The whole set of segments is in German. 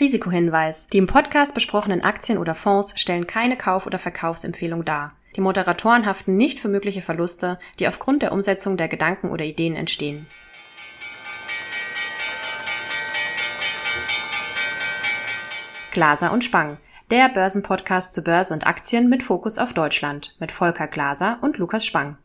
Risikohinweis. Die im Podcast besprochenen Aktien oder Fonds stellen keine Kauf- oder Verkaufsempfehlung dar. Die Moderatoren haften nicht für mögliche Verluste, die aufgrund der Umsetzung der Gedanken oder Ideen entstehen. Glaser und Spang, der Börsenpodcast zu Börse und Aktien mit Fokus auf Deutschland mit Volker Glaser und Lukas Spang.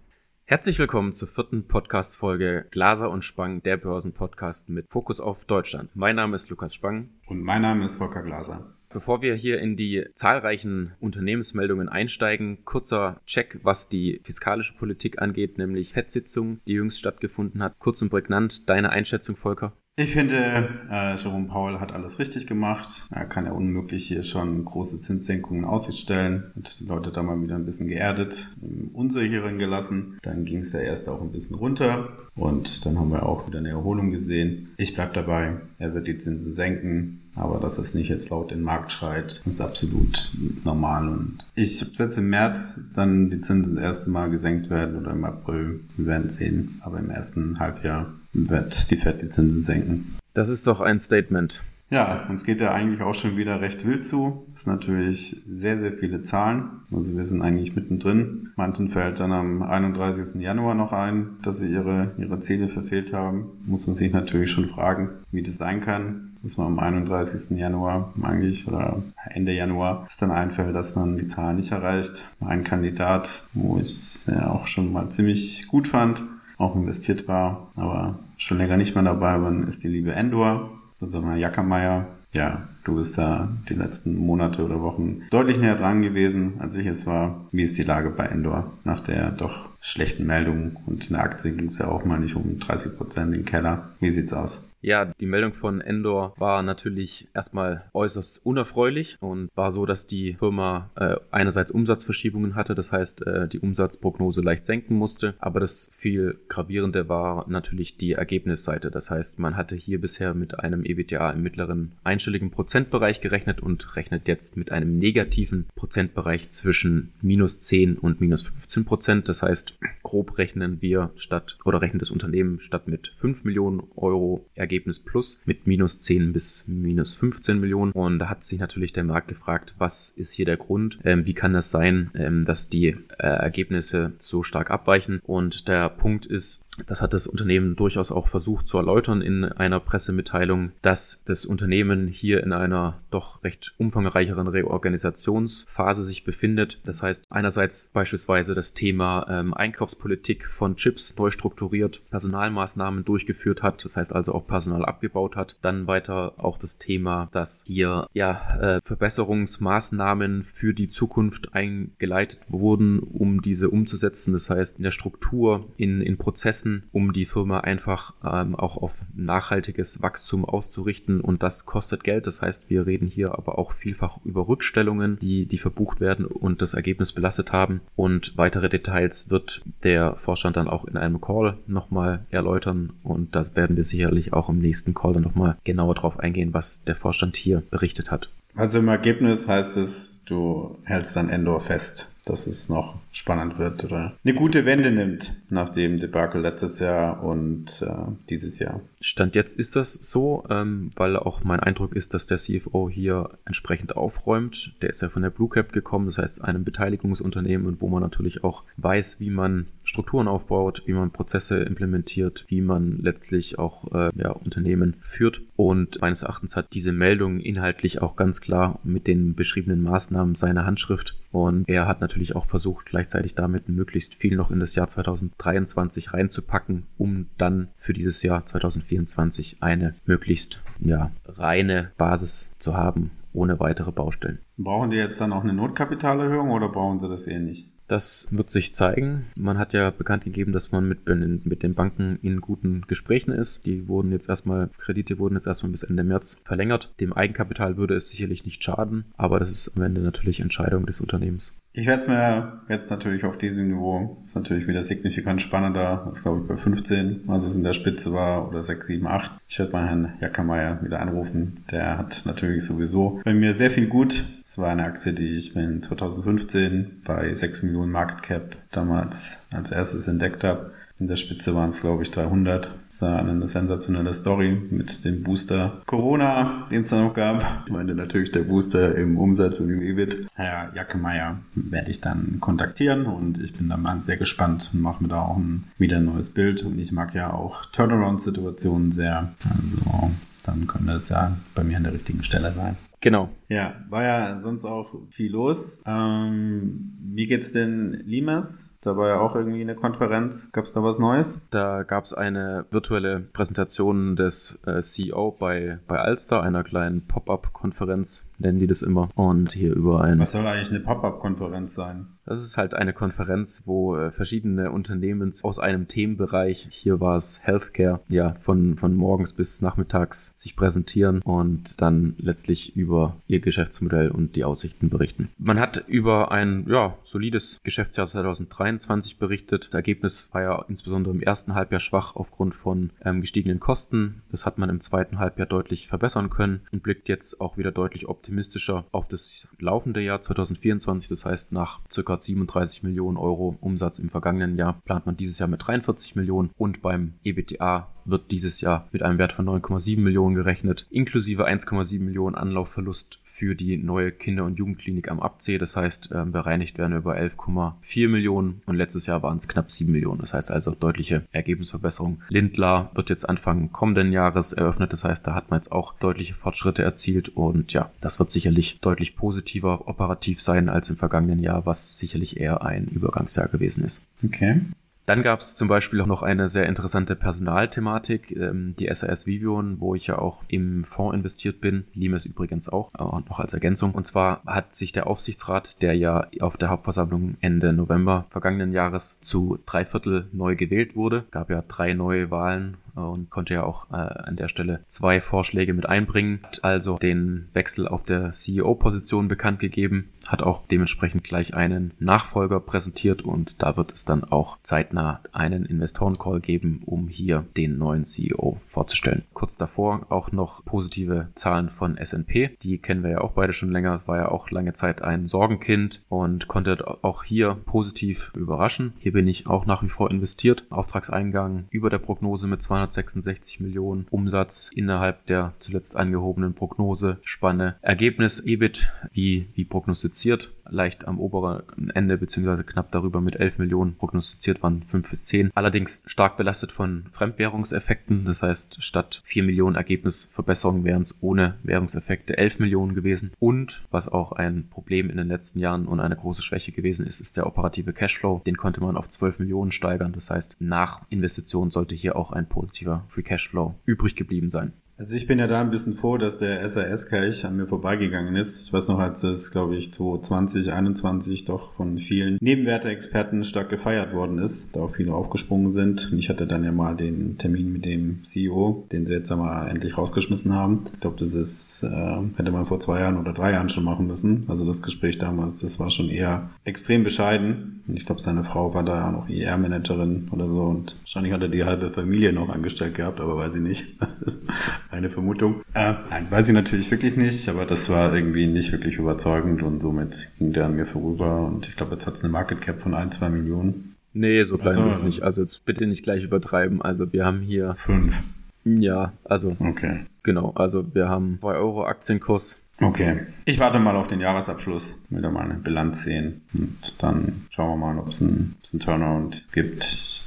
Herzlich willkommen zur vierten Podcast-Folge Glaser und Spang, der Börsenpodcast mit Fokus auf Deutschland. Mein Name ist Lukas Spang. Und mein Name ist Volker Glaser. Bevor wir hier in die zahlreichen Unternehmensmeldungen einsteigen, kurzer Check, was die fiskalische Politik angeht, nämlich FED-Sitzung, die jüngst stattgefunden hat. Kurz und prägnant, deine Einschätzung, Volker? Ich finde, äh, Jerome Powell hat alles richtig gemacht. Er kann ja unmöglich hier schon große Zinssenkungen in Aussicht stellen und die Leute da mal wieder ein bisschen geerdet, im Unsicheren gelassen. Dann ging es ja erst auch ein bisschen runter und dann haben wir auch wieder eine Erholung gesehen. Ich bleibe dabei, er wird die Zinsen senken. Aber dass es nicht jetzt laut in den Markt schreit, ist absolut normal. Und ich setze im März dann die Zinsen das erste Mal gesenkt werden oder im April. Wir werden sehen. Aber im ersten Halbjahr wird die Fed die Zinsen senken. Das ist doch ein Statement. Ja, uns geht ja eigentlich auch schon wieder recht wild zu. Das sind natürlich sehr, sehr viele Zahlen. Also wir sind eigentlich mittendrin. Manchen fällt dann am 31. Januar noch ein, dass sie ihre, ihre Ziele verfehlt haben. Muss man sich natürlich schon fragen, wie das sein kann dass man am 31. Januar eigentlich oder Ende Januar es dann einfällt, dass man die Zahl nicht erreicht. Ein Kandidat, wo ich es ja auch schon mal ziemlich gut fand, auch investiert war, aber schon länger nicht mehr dabei war, ist die liebe Endor unser Herr Jackermeier. Ja, du bist da die letzten Monate oder Wochen deutlich näher dran gewesen, als ich es war. Wie ist die Lage bei Endor nach der doch schlechten Meldung? Und in der Aktie ging es ja auch mal nicht um 30 Prozent in den Keller. Wie sieht's aus? Ja, die Meldung von Endor war natürlich erstmal äußerst unerfreulich und war so, dass die Firma äh, einerseits Umsatzverschiebungen hatte, das heißt äh, die Umsatzprognose leicht senken musste, aber das viel gravierende war natürlich die Ergebnisseite. Das heißt, man hatte hier bisher mit einem EBITDA im mittleren einstelligen Prozentbereich gerechnet und rechnet jetzt mit einem negativen Prozentbereich zwischen minus 10 und minus 15 Prozent. Das heißt, grob rechnen wir statt oder rechnet das Unternehmen statt mit 5 Millionen Euro Ergebnis Ergebnis plus mit minus 10 bis minus 15 Millionen. Und da hat sich natürlich der Markt gefragt, was ist hier der Grund? Ähm, wie kann das sein, ähm, dass die äh, Ergebnisse so stark abweichen? Und der Punkt ist, das hat das Unternehmen durchaus auch versucht zu erläutern in einer Pressemitteilung, dass das Unternehmen hier in einer doch recht umfangreicheren Reorganisationsphase sich befindet. Das heißt, einerseits beispielsweise das Thema ähm, Einkaufspolitik von Chips neu strukturiert, Personalmaßnahmen durchgeführt hat, das heißt also auch Personal abgebaut hat. Dann weiter auch das Thema, dass hier ja äh, Verbesserungsmaßnahmen für die Zukunft eingeleitet wurden, um diese umzusetzen. Das heißt, in der Struktur, in, in Prozessen, setzen, um die Firma einfach ähm, auch auf nachhaltiges Wachstum auszurichten. Und das kostet Geld. Das heißt, wir reden hier aber auch vielfach über Rückstellungen, die, die verbucht werden und das Ergebnis belastet haben. Und weitere Details wird der Vorstand dann auch in einem Call nochmal erläutern. Und das werden wir sicherlich auch im nächsten Call dann nochmal genauer drauf eingehen, was der Vorstand hier berichtet hat. Also im Ergebnis heißt es, du hältst dann Endor fest dass es noch spannend wird oder eine gute Wende nimmt nach dem Debakel letztes Jahr und äh, dieses Jahr. Stand jetzt ist das so, ähm, weil auch mein Eindruck ist, dass der CFO hier entsprechend aufräumt. Der ist ja von der Blue Cap gekommen, das heißt einem Beteiligungsunternehmen, wo man natürlich auch weiß, wie man Strukturen aufbaut, wie man Prozesse implementiert, wie man letztlich auch äh, ja, Unternehmen führt. Und meines Erachtens hat diese Meldung inhaltlich auch ganz klar mit den beschriebenen Maßnahmen seine Handschrift. Und er hat natürlich auch versucht, gleichzeitig damit möglichst viel noch in das Jahr 2023 reinzupacken, um dann für dieses Jahr 2024 eine möglichst ja, reine Basis zu haben, ohne weitere Baustellen. Brauchen die jetzt dann auch eine Notkapitalerhöhung oder brauchen sie das eher nicht? Das wird sich zeigen. Man hat ja bekannt gegeben, dass man mit, mit den Banken in guten Gesprächen ist. Die wurden jetzt erstmal, Kredite wurden jetzt erstmal bis Ende März verlängert. Dem Eigenkapital würde es sicherlich nicht schaden, aber das ist am Ende natürlich Entscheidung des Unternehmens. Ich werde es mir jetzt natürlich auf diesem Niveau, ist natürlich wieder signifikant spannender, als glaube ich bei 15, als es in der Spitze war, oder 6, 7, 8. Ich werde mal Herrn Jackermeier wieder anrufen. Der hat natürlich sowieso bei mir sehr viel gut. Es war eine Aktie, die ich in 2015 bei 6 Millionen Market Cap damals als erstes entdeckt habe In der Spitze waren es, glaube ich, 300. Das war eine sensationelle Story mit dem Booster Corona, den es da noch gab. Ich meine natürlich der Booster im Umsatz und im EBIT. Herr Jackemeier werde ich dann kontaktieren und ich bin dann mal sehr gespannt und mache mir da auch ein, wieder ein neues Bild. Und ich mag ja auch Turnaround-Situationen sehr. Also dann könnte es ja bei mir an der richtigen Stelle sein. Genau. Ja, war ja sonst auch viel los. Ähm, wie geht's denn Limas? Da war ja auch irgendwie eine Konferenz. Gab es da was Neues? Da gab es eine virtuelle Präsentation des äh, CEO bei, bei Alster, einer kleinen Pop-up-Konferenz, nennen die das immer. Und hier über ein. Was soll eigentlich eine Pop-up-Konferenz sein? Das ist halt eine Konferenz, wo äh, verschiedene Unternehmen aus einem Themenbereich, hier war es Healthcare, ja, von, von morgens bis nachmittags sich präsentieren und dann letztlich über ihr Geschäftsmodell und die Aussichten berichten. Man hat über ein, ja, solides Geschäftsjahr 2023 2022 berichtet. Das Ergebnis war ja insbesondere im ersten Halbjahr schwach aufgrund von ähm, gestiegenen Kosten. Das hat man im zweiten Halbjahr deutlich verbessern können und blickt jetzt auch wieder deutlich optimistischer auf das laufende Jahr 2024. Das heißt, nach ca. 37 Millionen Euro Umsatz im vergangenen Jahr plant man dieses Jahr mit 43 Millionen und beim EBTA wird dieses Jahr mit einem Wert von 9,7 Millionen gerechnet, inklusive 1,7 Millionen Anlaufverlust für die neue Kinder- und Jugendklinik am Abzeh. Das heißt, ähm, bereinigt werden über 11,4 Millionen und letztes Jahr waren es knapp 7 Millionen. Das heißt also deutliche Ergebnisverbesserung. Lindlar wird jetzt Anfang kommenden Jahres eröffnet. Das heißt, da hat man jetzt auch deutliche Fortschritte erzielt und ja, das wird sicherlich deutlich positiver operativ sein als im vergangenen Jahr, was sicherlich eher ein Übergangsjahr gewesen ist. Okay. Dann gab es zum Beispiel auch noch eine sehr interessante Personalthematik, ähm, die SAS Vivion, wo ich ja auch im Fonds investiert bin. Limes übrigens auch, auch noch als Ergänzung. Und zwar hat sich der Aufsichtsrat, der ja auf der Hauptversammlung Ende November vergangenen Jahres zu drei Viertel neu gewählt wurde, gab ja drei neue Wahlen und konnte ja auch äh, an der Stelle zwei Vorschläge mit einbringen. Hat also den Wechsel auf der CEO-Position bekannt gegeben, hat auch dementsprechend gleich einen Nachfolger präsentiert und da wird es dann auch zeitnah einen Investoren-Call geben, um hier den neuen CEO vorzustellen. Kurz davor auch noch positive Zahlen von S&P. Die kennen wir ja auch beide schon länger. Es war ja auch lange Zeit ein Sorgenkind und konnte auch hier positiv überraschen. Hier bin ich auch nach wie vor investiert. Auftragseingang über der Prognose mit 200 266 Millionen Umsatz innerhalb der zuletzt angehobenen Prognosespanne. Ergebnis EBIT wie, wie prognostiziert, leicht am oberen Ende beziehungsweise knapp darüber mit 11 Millionen prognostiziert waren 5 bis 10. Allerdings stark belastet von Fremdwährungseffekten. Das heißt, statt 4 Millionen Ergebnisverbesserung wären es ohne Währungseffekte 11 Millionen gewesen. Und was auch ein Problem in den letzten Jahren und eine große Schwäche gewesen ist, ist der operative Cashflow. Den konnte man auf 12 Millionen steigern. Das heißt, nach Investition sollte hier auch ein positiver Free Cashflow übrig geblieben sein. Also ich bin ja da ein bisschen froh, dass der SAS-Kelch an mir vorbeigegangen ist. Ich weiß noch, als es, glaube ich, 2020, 2021 doch von vielen Nebenwerte-Experten stark gefeiert worden ist, da auch viele aufgesprungen sind. Und ich hatte dann ja mal den Termin mit dem CEO, den sie jetzt einmal endlich rausgeschmissen haben. Ich glaube, das ist, äh, hätte man vor zwei Jahren oder drei Jahren schon machen müssen. Also das Gespräch damals, das war schon eher extrem bescheiden. Und ich glaube, seine Frau war da ja noch IR-Managerin oder so und wahrscheinlich hat er die halbe Familie noch angestellt gehabt, aber weiß ich nicht. eine Vermutung. Äh, nein, weiß ich natürlich wirklich nicht, aber das war irgendwie nicht wirklich überzeugend und somit ging der an mir vorüber und ich glaube, jetzt hat es eine Market Cap von ein, zwei Millionen. Nee, so klein also, ist es nicht. Also jetzt bitte nicht gleich übertreiben. Also wir haben hier... Fünf. Ja, also... Okay. Genau, also wir haben 2 Euro Aktienkurs. Okay. Ich warte mal auf den Jahresabschluss, wieder mal eine Bilanz sehen und dann schauen wir mal, ob es einen, einen Turnaround gibt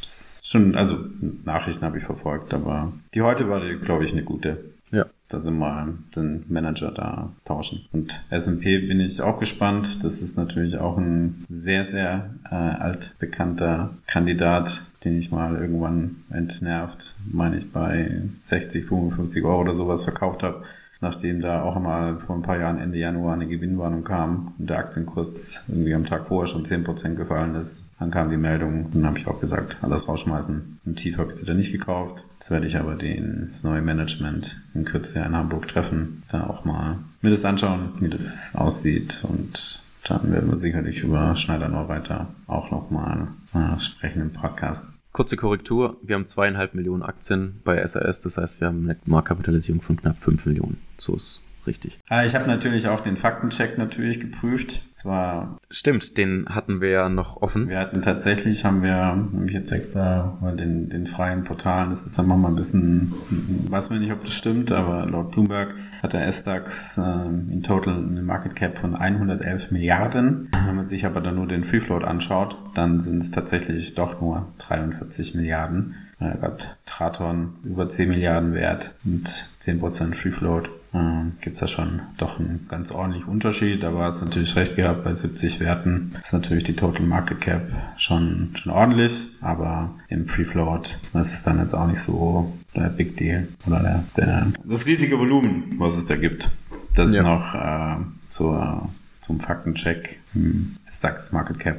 schon, also Nachrichten habe ich verfolgt, aber die heute war, glaube ich, eine gute. Ja. Da sind wir den Manager da tauschen. Und S&P bin ich auch gespannt. Das ist natürlich auch ein sehr, sehr äh, altbekannter Kandidat, den ich mal irgendwann entnervt, meine ich, bei 60, 55 Euro oder sowas verkauft habe nachdem da auch mal vor ein paar Jahren Ende Januar eine Gewinnwarnung kam und der Aktienkurs irgendwie am Tag vorher schon 10% gefallen ist, dann kam die Meldung und dann habe ich auch gesagt, alles rausschmeißen. Im Tief habe ich sie dann nicht gekauft. Jetzt werde ich aber den, das neue Management in Kürze in Hamburg treffen, da auch mal mir das anschauen, wie das aussieht und dann werden wir sicherlich über Schneider Neureiter auch nochmal äh, sprechen im Podcast. Kurze Korrektur, wir haben zweieinhalb Millionen Aktien bei SAS, das heißt, wir haben eine Marktkapitalisierung von knapp fünf Millionen. So ist richtig. Ich habe natürlich auch den Faktencheck natürlich geprüft. Zwar Stimmt, den hatten wir ja noch offen. Wir hatten tatsächlich, haben wir nämlich jetzt extra mal den, den freien Portalen, das ist dann mal ein bisschen, weiß man nicht, ob das stimmt, aber laut Bloomberg hat der S-DAX äh, in total eine Market Cap von 111 Milliarden. Wenn man sich aber dann nur den Free Float anschaut, dann sind es tatsächlich doch nur 43 Milliarden. Äh, Traton über 10 Milliarden wert mit 10% Free Float äh, gibt es da schon doch einen ganz ordentlichen Unterschied. Aber hast natürlich recht gehabt, bei 70 Werten ist natürlich die Total Market Cap schon, schon ordentlich, aber im Free Float ist es dann jetzt auch nicht so der Big Deal oder der, der das riesige Volumen, was es da gibt. Das ja. noch äh, zur, zum Faktencheck im DAX Market Cap.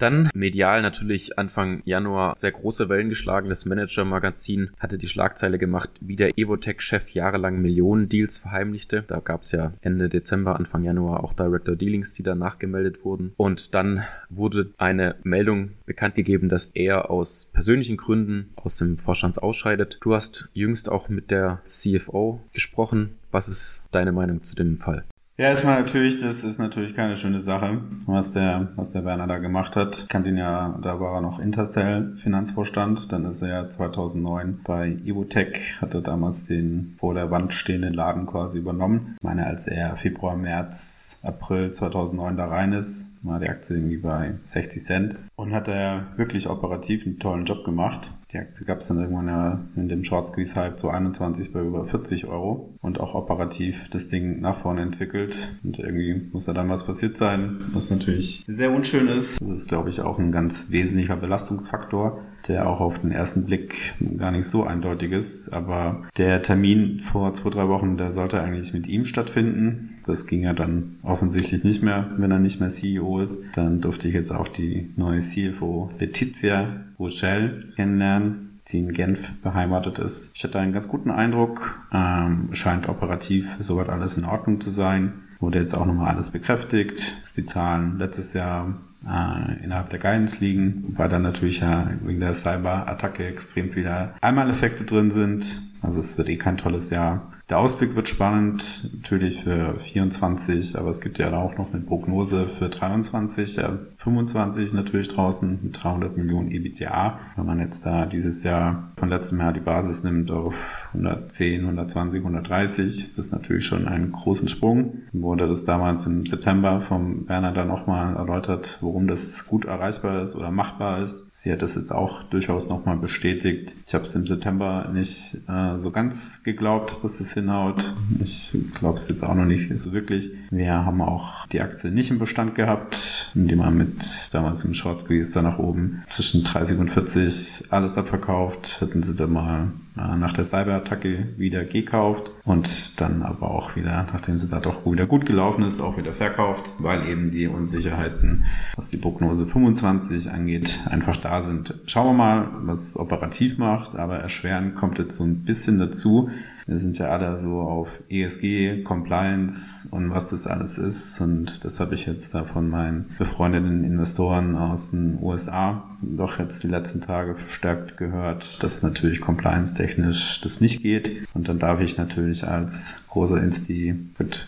Dann medial natürlich Anfang Januar sehr große Wellen geschlagen. Das Manager-Magazin hatte die Schlagzeile gemacht, wie der Evotech-Chef jahrelang Millionen-Deals verheimlichte. Da gab es ja Ende Dezember, Anfang Januar auch Director Dealings, die danach gemeldet wurden. Und dann wurde eine Meldung bekannt gegeben, dass er aus persönlichen Gründen aus dem Vorstand ausscheidet. Du hast jüngst auch mit der CFO gesprochen. Was ist deine Meinung zu dem Fall? Ja, erstmal natürlich, das ist natürlich keine schöne Sache, was der, was der Werner da gemacht hat. Ich kannte ihn ja, da war er noch Intercell Finanzvorstand, dann ist er 2009 bei Evotech, hatte damals den vor der Wand stehenden Laden quasi übernommen. Ich meine, als er Februar, März, April 2009 da rein ist, war die Aktie irgendwie bei 60 Cent und hat er wirklich operativ einen tollen Job gemacht. Die Aktie gab es dann irgendwann ja in dem Short Squeeze Hype zu 21 bei über 40 Euro und auch operativ das Ding nach vorne entwickelt. Und irgendwie muss da dann was passiert sein, was natürlich sehr unschön ist. Das ist, glaube ich, auch ein ganz wesentlicher Belastungsfaktor, der auch auf den ersten Blick gar nicht so eindeutig ist. Aber der Termin vor zwei, drei Wochen, der sollte eigentlich mit ihm stattfinden. Das ging ja dann offensichtlich nicht mehr, wenn er nicht mehr CEO ist. Dann durfte ich jetzt auch die neue CFO Letizia Rochelle kennenlernen, die in Genf beheimatet ist. Ich hatte einen ganz guten Eindruck. Ähm, scheint operativ soweit alles in Ordnung zu sein. Wurde jetzt auch nochmal alles bekräftigt, dass die Zahlen letztes Jahr äh, innerhalb der Guidance liegen, weil dann natürlich ja wegen der Cyber-Attacke extrem viele Einmaleffekte drin sind. Also es wird eh kein tolles Jahr. Der Ausblick wird spannend, natürlich für 24, aber es gibt ja auch noch eine Prognose für 23, ja, 25 natürlich draußen mit 300 Millionen EBITDA. Wenn man jetzt da dieses Jahr von letztem Jahr die Basis nimmt auf 110, 120, 130, ist das natürlich schon einen großen Sprung. Wurde das damals im September vom Werner dann nochmal erläutert, warum das gut erreichbar ist oder machbar ist. Sie hat das jetzt auch durchaus nochmal bestätigt. Ich habe es im September nicht äh, so ganz geglaubt, dass das hinhaut. Ich glaube es jetzt auch noch nicht so wirklich. Wir haben auch die Aktie nicht im Bestand gehabt, indem man mit damals im Short Squeeze da nach oben zwischen 30 und 40 alles abverkauft. Hätten sie da mal nach der Cyberattacke wieder gekauft und dann aber auch wieder, nachdem sie da doch wieder gut gelaufen ist, auch wieder verkauft, weil eben die Unsicherheiten, was die Prognose 25 angeht, einfach da sind. Schauen wir mal, was es operativ macht, aber erschweren kommt jetzt so ein bisschen dazu. Wir sind ja alle so auf ESG, Compliance und was das alles ist. Und das habe ich jetzt da von meinen befreundeten Investoren aus den USA doch jetzt die letzten Tage verstärkt gehört, dass natürlich compliance-technisch das nicht geht. Und dann darf ich natürlich als großer Insti, gut,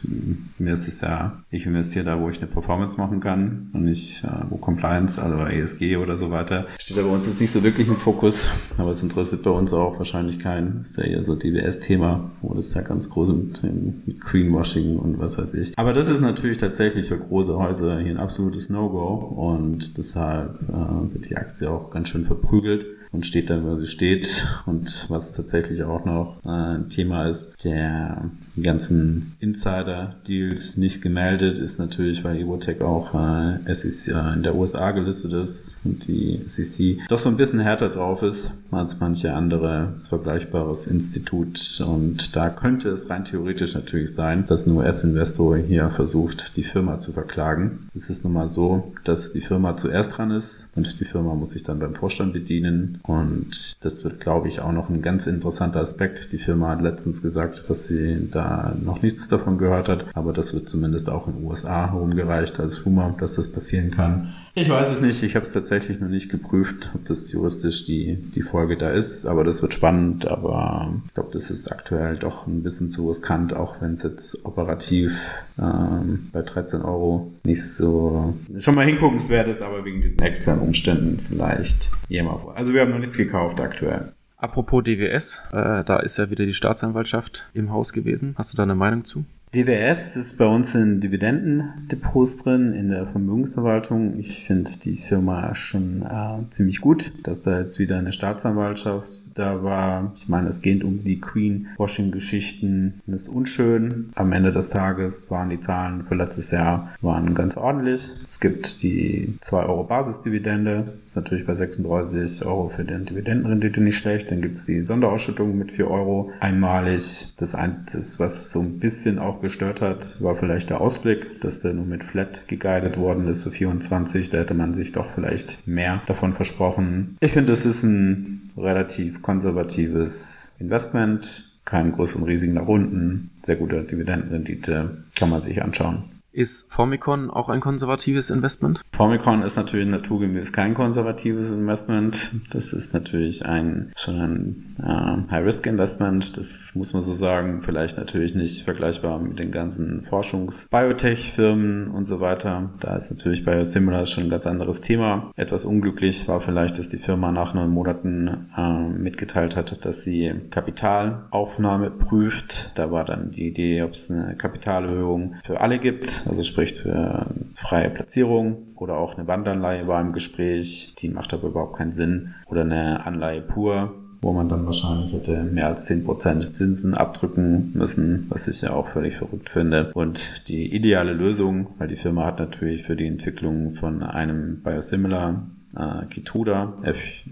mir ist es ja, ich investiere da, wo ich eine Performance machen kann und nicht, äh, wo Compliance, also ESG oder so weiter, steht da bei uns jetzt nicht so wirklich im Fokus, aber es interessiert bei uns auch wahrscheinlich keinen. Ist ja eher so DWS-Thema, wo das ja ganz groß mit, mit Greenwashing und was weiß ich. Aber das ist natürlich tatsächlich für große Häuser hier ein absolutes No-Go und deshalb äh, wird die Aktie auch ganz schön verprügelt und steht dann, wo sie steht. Und was tatsächlich auch noch äh, ein Thema ist, der die ganzen Insider-Deals nicht gemeldet, ist natürlich, weil Evotech auch äh, SEC, äh, in der USA gelistet ist und die SEC doch so ein bisschen härter drauf ist als manche andere vergleichbares Institut. Und da könnte es rein theoretisch natürlich sein, dass ein US-Investor hier versucht, die Firma zu verklagen. Es ist nun mal so, dass die Firma zuerst dran ist und die Firma muss sich dann beim Vorstand bedienen. Und das wird, glaube ich, auch noch ein ganz interessanter Aspekt. Die Firma hat letztens gesagt, dass sie da da noch nichts davon gehört hat. Aber das wird zumindest auch in den USA herumgereicht als Rumor, dass das passieren kann. Ich weiß es nicht. Ich habe es tatsächlich noch nicht geprüft, ob das juristisch die, die Folge da ist. Aber das wird spannend. Aber ich glaube, das ist aktuell doch ein bisschen zu riskant, auch wenn es jetzt operativ ähm, bei 13 Euro nicht so schon mal hinguckenswert ist, aber wegen diesen externen Umständen vielleicht jemand. Also wir haben noch nichts gekauft aktuell. Apropos DWS, äh, da ist ja wieder die Staatsanwaltschaft im Haus gewesen. Hast du da eine Meinung zu? DWS ist bei uns in Dividendendepots drin, in der Vermögensverwaltung. Ich finde die Firma schon äh, ziemlich gut, dass da jetzt wieder eine Staatsanwaltschaft da war. Ich meine, es geht um die Queen-Washing-Geschichten. Das ist unschön. Am Ende des Tages waren die Zahlen für letztes Jahr waren ganz ordentlich. Es gibt die 2 Euro Basisdividende. Ist natürlich bei 36 Euro für die Dividendenrendite nicht schlecht. Dann gibt es die Sonderausschüttung mit 4 Euro einmalig. Das Einzige, was so ein bisschen auch gestört hat, war vielleicht der Ausblick, dass der nur mit Flat geguidet worden ist, so 24. Da hätte man sich doch vielleicht mehr davon versprochen. Ich finde, das ist ein relativ konservatives Investment. Keinen größeren Risiken nach unten. Sehr gute Dividendenrendite. Kann man sich anschauen. Ist Formicon auch ein konservatives Investment? Formicon ist natürlich naturgemäß kein konservatives Investment. Das ist natürlich ein schon ein äh, High-Risk-Investment. Das muss man so sagen. Vielleicht natürlich nicht vergleichbar mit den ganzen Forschungs-Biotech-Firmen und so weiter. Da ist natürlich Biosimilar schon ein ganz anderes Thema. Etwas unglücklich war vielleicht, dass die Firma nach neun Monaten äh, mitgeteilt hat, dass sie Kapitalaufnahme prüft. Da war dann die Idee, ob es eine Kapitalerhöhung für alle gibt also sprich für freie Platzierung oder auch eine Wandanleihe war im Gespräch, die macht aber überhaupt keinen Sinn oder eine Anleihe pur, wo man dann wahrscheinlich hätte mehr als 10% Zinsen abdrücken müssen, was ich ja auch völlig verrückt finde. Und die ideale Lösung, weil die Firma hat natürlich für die Entwicklung von einem Biosimilar äh, Kituda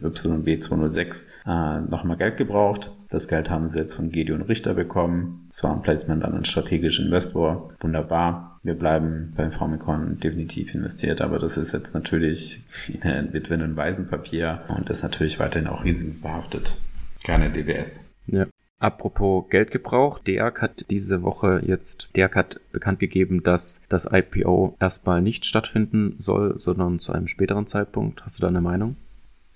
FYB206 äh, nochmal Geld gebraucht. Das Geld haben sie jetzt von Gedeon Richter bekommen. Es war ein Placement an einen strategischen Investor. Wunderbar. Wir bleiben beim Formicon definitiv investiert, aber das ist jetzt natürlich ein Witwen- und Waisenpapier und ist natürlich weiterhin auch risikobehaftet. Keine DBS. Ja. Apropos Geldgebrauch, DEAG hat diese Woche jetzt, DEAG hat bekannt gegeben, dass das IPO erstmal nicht stattfinden soll, sondern zu einem späteren Zeitpunkt. Hast du da eine Meinung?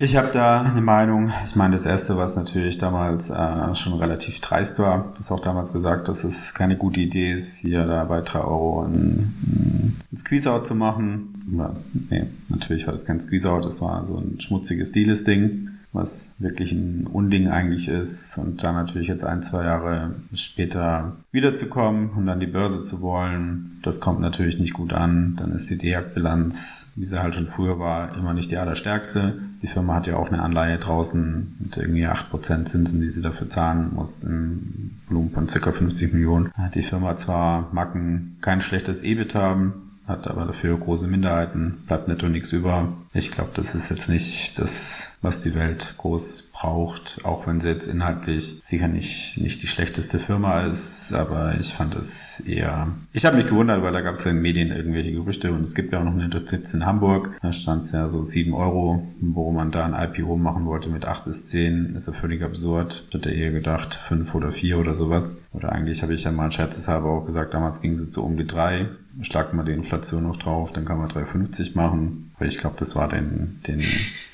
Ich habe da eine Meinung. Ich meine, das erste, was natürlich damals äh, schon relativ dreist war, ist auch damals gesagt, dass es keine gute Idee ist, hier da bei 3 Euro ein, ein Squeeze-Out zu machen. Aber, nee, natürlich war das kein Squeeze-Out, das war so ein schmutziges Deal-Listing was wirklich ein Unding eigentlich ist. Und dann natürlich jetzt ein, zwei Jahre später wiederzukommen und dann die Börse zu wollen, das kommt natürlich nicht gut an. Dann ist die DEAG-Bilanz, wie sie halt schon früher war, immer nicht die allerstärkste. Die Firma hat ja auch eine Anleihe draußen mit irgendwie 8% Zinsen, die sie dafür zahlen muss, im Volumen von ca. 50 Millionen. Die Firma zwar mag ein, kein schlechtes EBIT haben, hat aber dafür große Minderheiten, bleibt netto nichts über. Ich glaube, das ist jetzt nicht das, was die Welt groß braucht, auch wenn sie jetzt inhaltlich sicher nicht, nicht die schlechteste Firma ist, aber ich fand es eher, ich habe mich gewundert, weil da gab es ja in den Medien irgendwelche Gerüchte und es gibt ja auch noch eine Notiz in Hamburg, da stand es ja so 7 Euro, wo man da ein IPO machen wollte mit 8 bis 10, ist ja völlig absurd. Ich hätte eher gedacht 5 oder 4 oder sowas. Oder eigentlich habe ich ja mal scherzeshalber auch gesagt, damals ging es so um die 3, schlag mal die Inflation noch drauf, dann kann man 3,50 machen. Weil ich glaube, das war den, den,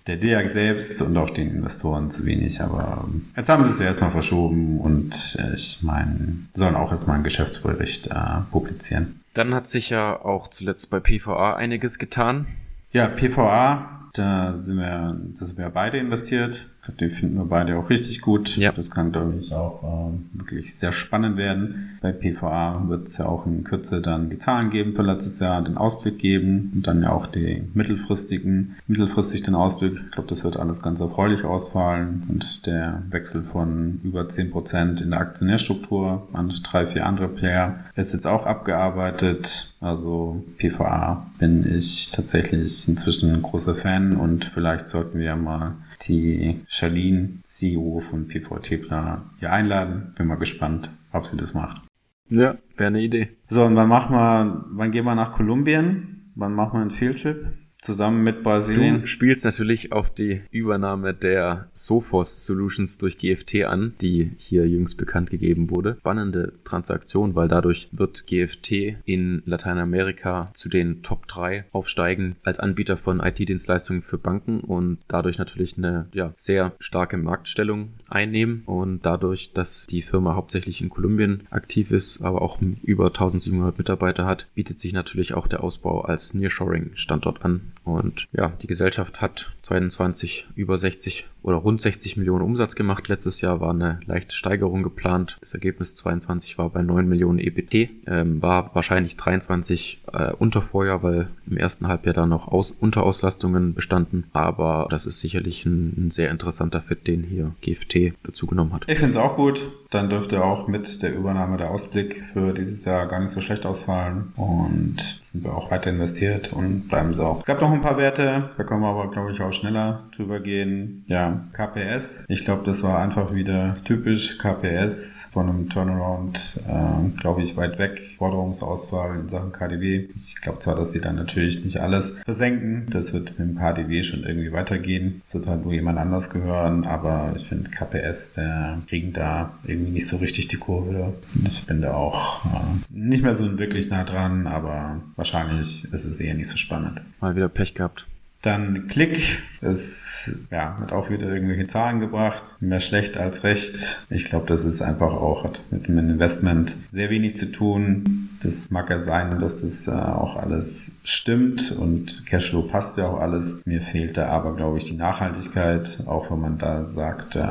der DEAG selbst und auch den Investoren zu wenig. Aber ähm, jetzt haben sie es ja erstmal verschoben und äh, ich meine, sollen auch erstmal einen Geschäftsbericht äh, publizieren. Dann hat sich ja auch zuletzt bei PVA einiges getan. Ja, PVA, da sind wir, da sind wir beide investiert. Den finden wir beide auch richtig gut. Ja. Das kann, glaube ich, auch äh, wirklich sehr spannend werden. Bei PVA wird es ja auch in Kürze dann die Zahlen geben für letztes Jahr, den Ausblick geben und dann ja auch die mittelfristigen, mittelfristig den Ausblick. Ich glaube, das wird alles ganz erfreulich ausfallen und der Wechsel von über 10% in der Aktionärstruktur an drei, vier andere Player ist jetzt auch abgearbeitet. Also PVA bin ich tatsächlich inzwischen ein großer Fan und vielleicht sollten wir mal die Charlene, CEO von PVT Plan, hier einladen. Bin mal gespannt, ob sie das macht. Ja, wäre eine Idee. So, und wann machen wir, wann gehen wir nach Kolumbien? Wann machen wir einen Fieldtrip? Zusammen mit Brasilien. Du spielst natürlich auf die Übernahme der Sophos Solutions durch GFT an, die hier jüngst bekannt gegeben wurde. Spannende Transaktion, weil dadurch wird GFT in Lateinamerika zu den Top 3 aufsteigen als Anbieter von IT-Dienstleistungen für Banken und dadurch natürlich eine ja, sehr starke Marktstellung einnehmen und dadurch, dass die Firma hauptsächlich in Kolumbien aktiv ist, aber auch über 1700 Mitarbeiter hat, bietet sich natürlich auch der Ausbau als Nearshoring-Standort an. Und ja, die Gesellschaft hat 22 über 60 oder rund 60 Millionen Umsatz gemacht. Letztes Jahr war eine leichte Steigerung geplant. Das Ergebnis 22 war bei 9 Millionen EBT. Ähm, war wahrscheinlich 23 äh, unter Vorjahr, weil im ersten Halbjahr da noch Aus Unterauslastungen bestanden. Aber das ist sicherlich ein, ein sehr interessanter Fit, den hier GFT dazu genommen hat. Ich finde es auch gut. Dann dürfte auch mit der Übernahme der Ausblick für dieses Jahr gar nicht so schlecht ausfallen. Und sind wir auch weiter investiert und bleiben so. Es gab noch ein paar Werte, da können wir aber, glaube ich, auch schneller drüber gehen. Ja, KPS. Ich glaube, das war einfach wieder typisch KPS von einem Turnaround, äh, glaube ich, weit weg. Forderungsauswahl in Sachen KDW. Ich glaube zwar, dass sie dann natürlich nicht alles versenken. Das wird mit dem KDW schon irgendwie weitergehen. Das wird halt nur jemand anders gehören, aber ich finde KPS, der kriegen da irgendwie nicht so richtig die Kurve. Ich bin da auch äh, nicht mehr so wirklich nah dran, aber wahrscheinlich ist es eher nicht so spannend. Mal wieder Pech gehabt. Dann Klick ist, ja, hat auch wieder irgendwelche Zahlen gebracht. Mehr schlecht als recht. Ich glaube, das ist einfach auch, hat mit dem Investment sehr wenig zu tun. Das mag ja sein, dass das äh, auch alles stimmt und Cashflow passt ja auch alles. Mir fehlt da aber, glaube ich, die Nachhaltigkeit, auch wenn man da sagt, äh,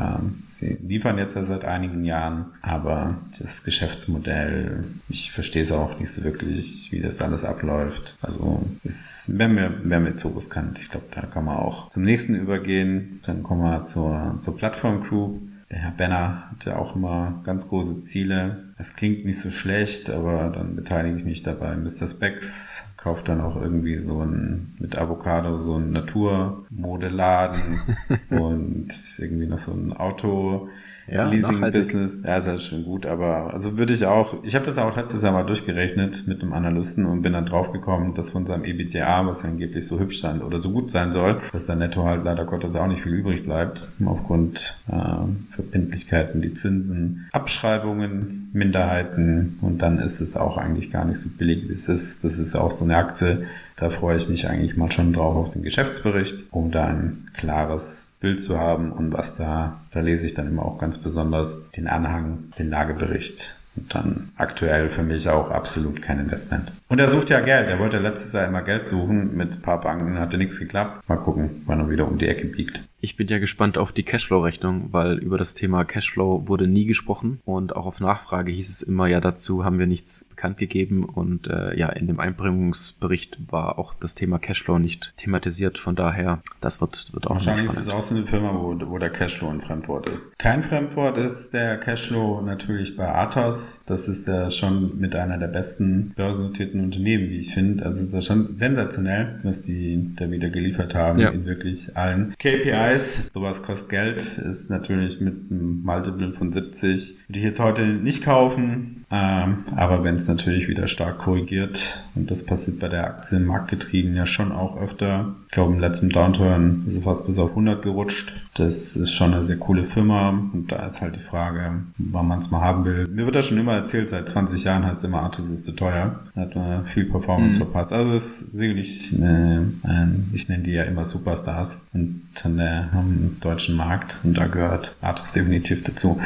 sie liefern jetzt ja seit einigen Jahren, aber das Geschäftsmodell, ich verstehe es auch nicht so wirklich, wie das alles abläuft. Also es wäre mir, wär mir zu riskant. Ich glaube, da kann man auch zum nächsten übergehen. Dann kommen wir zur, zur Plattform Group. Der Herr Benner hatte auch immer ganz große Ziele. Es klingt nicht so schlecht, aber dann beteilige ich mich dabei. Mr. Specs kauft dann auch irgendwie so ein, mit Avocado so ein Naturmodeladen und irgendwie noch so ein Auto ja, Leasing-Business, ja, ist ja schon gut, aber also würde ich auch, ich habe das auch letztes Jahr mal durchgerechnet mit einem Analysten und bin dann draufgekommen, dass von seinem EBITDA, was angeblich so hübsch sein oder so gut sein soll, dass da netto halt leider Gottes auch nicht viel übrig bleibt, aufgrund äh, Verbindlichkeiten, die Zinsen, Abschreibungen, Minderheiten und dann ist es auch eigentlich gar nicht so billig, wie es ist. Das ist auch so eine Aktie, da freue ich mich eigentlich mal schon drauf auf den Geschäftsbericht, um da ein klares Bild zu haben und was da, da lese ich dann immer auch ganz besonders den Anhang, den Lagebericht und dann aktuell für mich auch absolut kein Investment. Und er sucht ja Geld. Er wollte letztes Jahr immer Geld suchen. Mit ein paar Banken hatte nichts geklappt. Mal gucken, wann er wieder um die Ecke biegt. Ich bin ja gespannt auf die Cashflow-Rechnung, weil über das Thema Cashflow wurde nie gesprochen und auch auf Nachfrage hieß es immer, ja, dazu haben wir nichts bekannt gegeben und äh, ja, in dem Einbringungsbericht war auch das Thema Cashflow nicht thematisiert. Von daher, das wird, wird auch Wahrscheinlich ist es auch so eine Firma, wo, wo der Cashflow ein Fremdwort ist. Kein Fremdwort ist der Cashflow natürlich bei Athos. Das ist ja schon mit einer der besten börsennotierten Unternehmen, wie ich finde. Also ist das schon sensationell, was die da wieder geliefert haben ja. in wirklich allen KPIs Preis. Sowas kostet Geld, ist natürlich mit einem Multiple von 70. Würde ich jetzt heute nicht kaufen, ähm, aber wenn es natürlich wieder stark korrigiert, und das passiert bei der Aktie marktgetrieben ja schon auch öfter. Ich glaube, im letzten Downturn ist es fast bis auf 100 gerutscht. Das ist schon eine sehr coole Firma und da ist halt die Frage, wann man es mal haben will. Mir wird das schon immer erzählt, seit 20 Jahren heißt immer, Artus ist zu teuer. Da hat man viel Performance mhm. verpasst. Also ist sicherlich, eine, ein, ich nenne die ja immer Superstars und an der, am deutschen Markt und da gehört Artus definitiv dazu.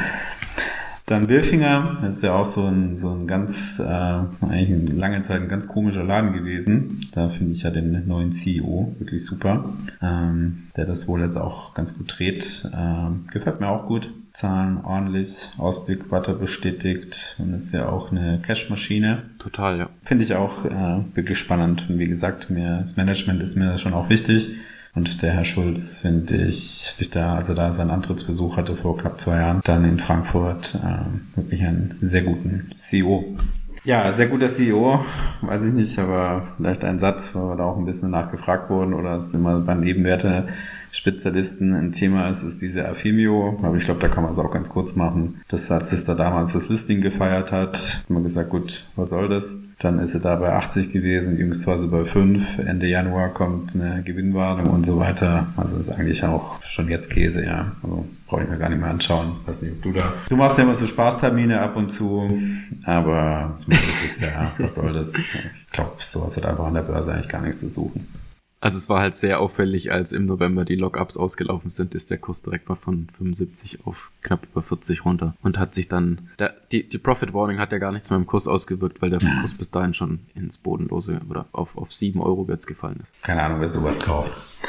Dann Wilfinger ist ja auch so ein, so ein ganz, äh, eigentlich eine lange Zeit ein ganz komischer Laden gewesen. Da finde ich ja den neuen CEO wirklich super, ähm, der das wohl jetzt auch ganz gut dreht. Ähm, gefällt mir auch gut. Zahlen ordentlich, Ausblick weiter bestätigt und ist ja auch eine Cash-Maschine. Total, ja. Finde ich auch äh, wirklich spannend. Und wie gesagt, mir, das Management ist mir schon auch wichtig. Und der Herr Schulz, finde ich, ich da, als er da seinen Antrittsbesuch hatte vor knapp zwei Jahren, dann in Frankfurt, äh, wirklich einen sehr guten CEO. Ja, sehr guter CEO, weiß ich nicht, aber vielleicht ein Satz, weil wir da auch ein bisschen nachgefragt wurden oder es immer bei Nebenwerte Spezialisten ein Thema ist, ist diese Afimio. Aber ich glaube, da kann man es auch ganz kurz machen. Das, als Sister damals das Listing gefeiert hat, hat man gesagt, gut, was soll das? Dann ist sie da bei 80 gewesen, jüngst war sie bei 5. Ende Januar kommt eine Gewinnwarnung und so weiter. Also ist eigentlich auch schon jetzt Käse, ja. Also brauche ich mir gar nicht mehr anschauen. Weiß nicht, ob du da. Du machst ja immer so Spaßtermine ab und zu, aber das ist ja, was soll das? Ich glaube, sowas hat einfach an der Börse eigentlich gar nichts zu suchen. Also es war halt sehr auffällig, als im November die Lockups ausgelaufen sind, ist der Kurs direkt mal von 75 auf knapp über 40 runter und hat sich dann, der, die, die Profit Warning hat ja gar nichts mehr im Kurs ausgewirkt, weil der Kurs bis dahin schon ins Bodenlose oder auf, auf 7 Euro jetzt gefallen ist. Keine Ahnung, wer sowas kauft.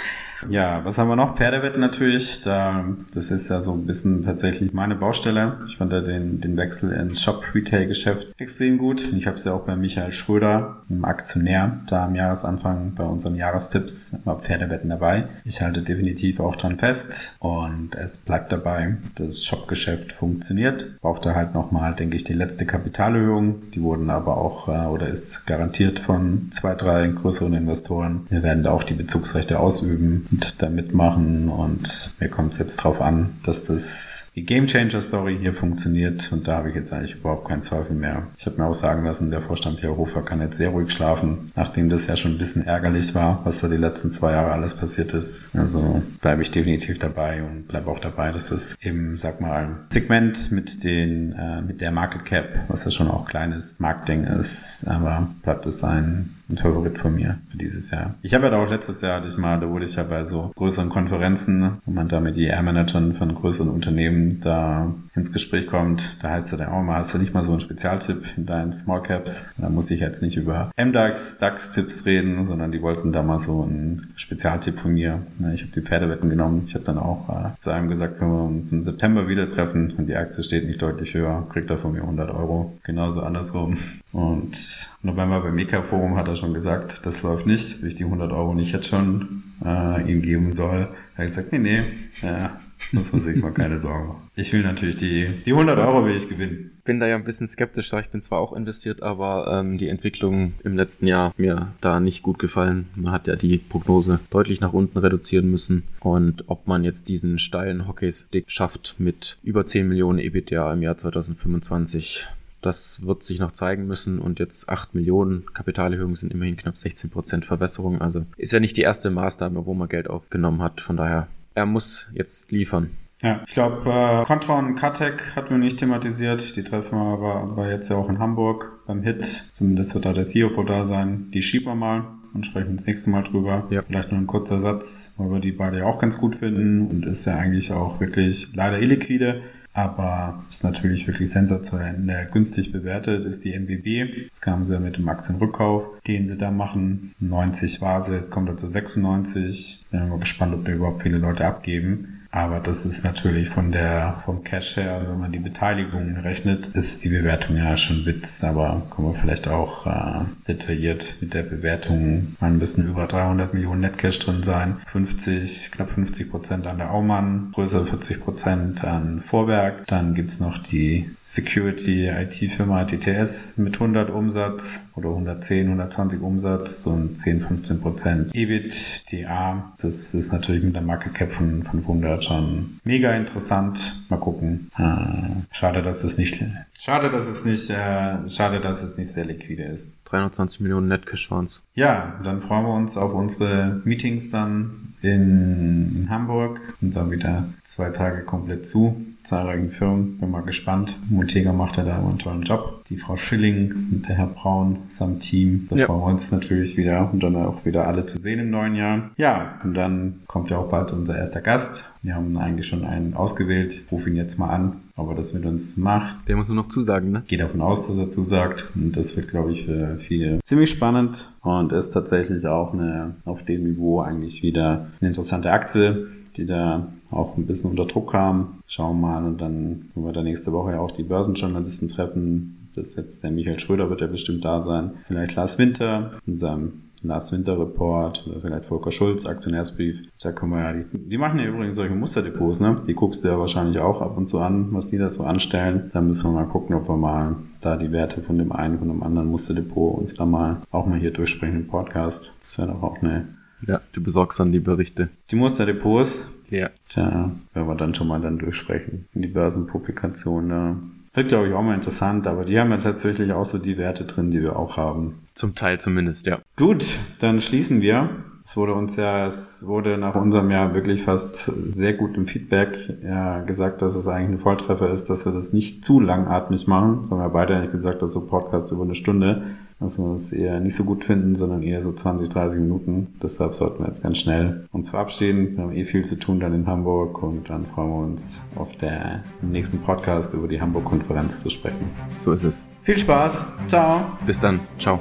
Ja, was haben wir noch? Pferdewetten natürlich. Da, das ist ja so ein bisschen tatsächlich meine Baustelle. Ich fand da den, den Wechsel ins Shop-Retail-Geschäft extrem gut. Ich habe es ja auch bei Michael Schröder, dem Aktionär, da am Jahresanfang bei unseren Jahrestipps war Pferdewetten dabei. Ich halte definitiv auch dran fest und es bleibt dabei. Das Shop-Geschäft funktioniert. Brauchte halt nochmal, denke ich, die letzte Kapitalerhöhung. Die wurden aber auch äh, oder ist garantiert von zwei, drei größeren Investoren. Wir werden da auch die Bezugsrechte ausüben und da mitmachen. Und mir kommt es jetzt drauf an, dass das die Game Changer Story hier funktioniert und da habe ich jetzt eigentlich überhaupt keinen Zweifel mehr. Ich habe mir auch sagen lassen, der Vorstand Pierre Hofer kann jetzt sehr ruhig schlafen, nachdem das ja schon ein bisschen ärgerlich war, was da die letzten zwei Jahre alles passiert ist. Also bleibe ich definitiv dabei und bleibe auch dabei, dass es im, sag mal, Segment mit den, äh, mit der Market Cap, was ja schon auch kleines Marktding ist, aber bleibt es ein ein Favorit von mir für dieses Jahr. Ich habe ja auch letztes Jahr hatte ich mal, da wurde ich ja bei so größeren Konferenzen, wo man da mit ER-Managern von größeren Unternehmen da ins Gespräch kommt, da heißt er dann auch mal, hast du nicht mal so einen Spezialtipp in deinen Small Caps? Da muss ich jetzt nicht über MDAX, DAX-Tipps reden, sondern die wollten da mal so einen Spezialtipp von mir. Ich habe die Pferdewetten genommen. Ich habe dann auch äh, zu einem gesagt, wenn wir uns im September wieder treffen und die Aktie steht nicht deutlich höher, kriegt er von mir 100 Euro. Genauso andersrum. Und November beim Mika Forum hat er schon gesagt, das läuft nicht, wenn ich die 100 Euro nicht jetzt schon äh, ihm geben soll. Er hat gesagt, nee, nee, ja, muss man sich mal keine Sorgen machen. Ich will natürlich die, die 100 Euro will ich gewinnen. Bin da ja ein bisschen skeptischer. Ich bin zwar auch investiert, aber ähm, die Entwicklung im letzten Jahr mir da nicht gut gefallen. Man hat ja die Prognose deutlich nach unten reduzieren müssen. Und ob man jetzt diesen steilen Hockeystick schafft mit über 10 Millionen EBITDA im Jahr 2025, das wird sich noch zeigen müssen und jetzt 8 Millionen Kapitalerhöhungen sind immerhin knapp 16 Prozent Verbesserung. Also ist ja nicht die erste Maßnahme, wo man Geld aufgenommen hat. Von daher, er muss jetzt liefern. Ja, ich glaube, äh, Contra und Katek hatten wir nicht thematisiert. Die treffen wir aber, aber jetzt ja auch in Hamburg beim HIT. Zumindest wird da der CFO da sein. Die schieben wir mal und sprechen das nächste Mal drüber. Ja. Vielleicht nur ein kurzer Satz, weil wir die beide ja auch ganz gut finden und ist ja eigentlich auch wirklich leider illiquide aber ist natürlich wirklich sensationell günstig bewertet, ist die MBB. Jetzt kamen sie mit dem Aktienrückkauf, den sie da machen. 90 war sie, jetzt kommt er zu 96. Bin mal gespannt, ob da überhaupt viele Leute abgeben. Aber das ist natürlich von der, vom Cash her, also wenn man die Beteiligung rechnet, ist die Bewertung ja schon Witz. Aber kommen wir vielleicht auch äh, detailliert mit der Bewertung. Ein bisschen über 300 Millionen Netcash drin sein. 50, knapp 50 Prozent an der Aumann, größer 40 Prozent an Vorwerk. Dann gibt's noch die Security IT-Firma TTS mit 100 Umsatz oder 110, 120 Umsatz und 10, 15 Prozent EBITDA. Das ist natürlich mit der Market Cap von 500 schon mega interessant. Mal gucken. Äh, schade, dass das nicht, schade, dass es nicht, äh, schade, dass es nicht sehr liquide ist. 320 Millionen Netcash waren es. Ja, dann freuen wir uns auf unsere Meetings dann in, in Hamburg. Sind dann wieder zwei Tage komplett zu. Zahlreichen Firmen. Bin mal gespannt. Montega macht ja da einen tollen Job. Die Frau Schilling und der Herr Braun samt Team. Da ja. freuen wir uns natürlich wieder und dann auch wieder alle zu sehen im neuen Jahr. Ja, und dann kommt ja auch bald unser erster Gast. Wir haben eigentlich schon einen ausgewählt. Ich rufe ihn jetzt mal an, ob er das mit uns macht. Der muss nur noch zusagen, ne? Gehe davon aus, dass er zusagt. Und das wird, glaube ich, für viele ziemlich spannend und ist tatsächlich auch eine auf dem Niveau eigentlich wieder eine interessante Aktie, die da auch ein bisschen unter Druck kam. Schauen wir mal und dann können wir da nächste Woche ja auch die Börsenjournalisten treffen. Das jetzt der Michael Schröder wird ja bestimmt da sein. Vielleicht Lars Winter in seinem Lars Winter Report oder vielleicht Volker Schulz, Aktionärsbrief. Da können wir ja, die, die machen ja übrigens solche Musterdepots, ne? Die guckst du ja wahrscheinlich auch ab und zu an, was die da so anstellen. Da müssen wir mal gucken, ob wir mal da die Werte von dem einen, von dem anderen Musterdepot uns da mal auch mal hier durchsprechen im Podcast. Das wäre doch auch eine. Ja, du besorgst dann die Berichte. Die Musterdepots. Ja. Tja, werden wir dann schon mal dann durchsprechen. Die Börsenpublikation da. Wird, glaube ich, auch mal interessant, aber die haben ja tatsächlich auch so die Werte drin, die wir auch haben. Zum Teil zumindest, ja. Gut, dann schließen wir. Es wurde uns ja, es wurde nach unserem Jahr wirklich fast sehr gut im Feedback ja, gesagt, dass es eigentlich ein Volltreffer ist, dass wir das nicht zu langatmig machen. Das haben wir beide eigentlich gesagt, dass so Podcast über eine Stunde, dass wir das eher nicht so gut finden, sondern eher so 20, 30 Minuten. Deshalb sollten wir jetzt ganz schnell uns verabschieden. Wir haben eh viel zu tun dann in Hamburg und dann freuen wir uns auf der nächsten Podcast über die Hamburg-Konferenz zu sprechen. So ist es. Viel Spaß. Ciao. Bis dann. Ciao.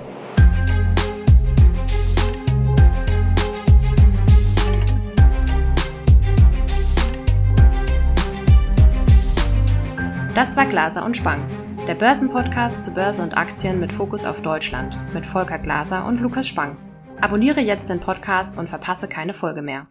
Das war Glaser und Spang, der Börsenpodcast zu Börse und Aktien mit Fokus auf Deutschland mit Volker Glaser und Lukas Spang. Abonniere jetzt den Podcast und verpasse keine Folge mehr.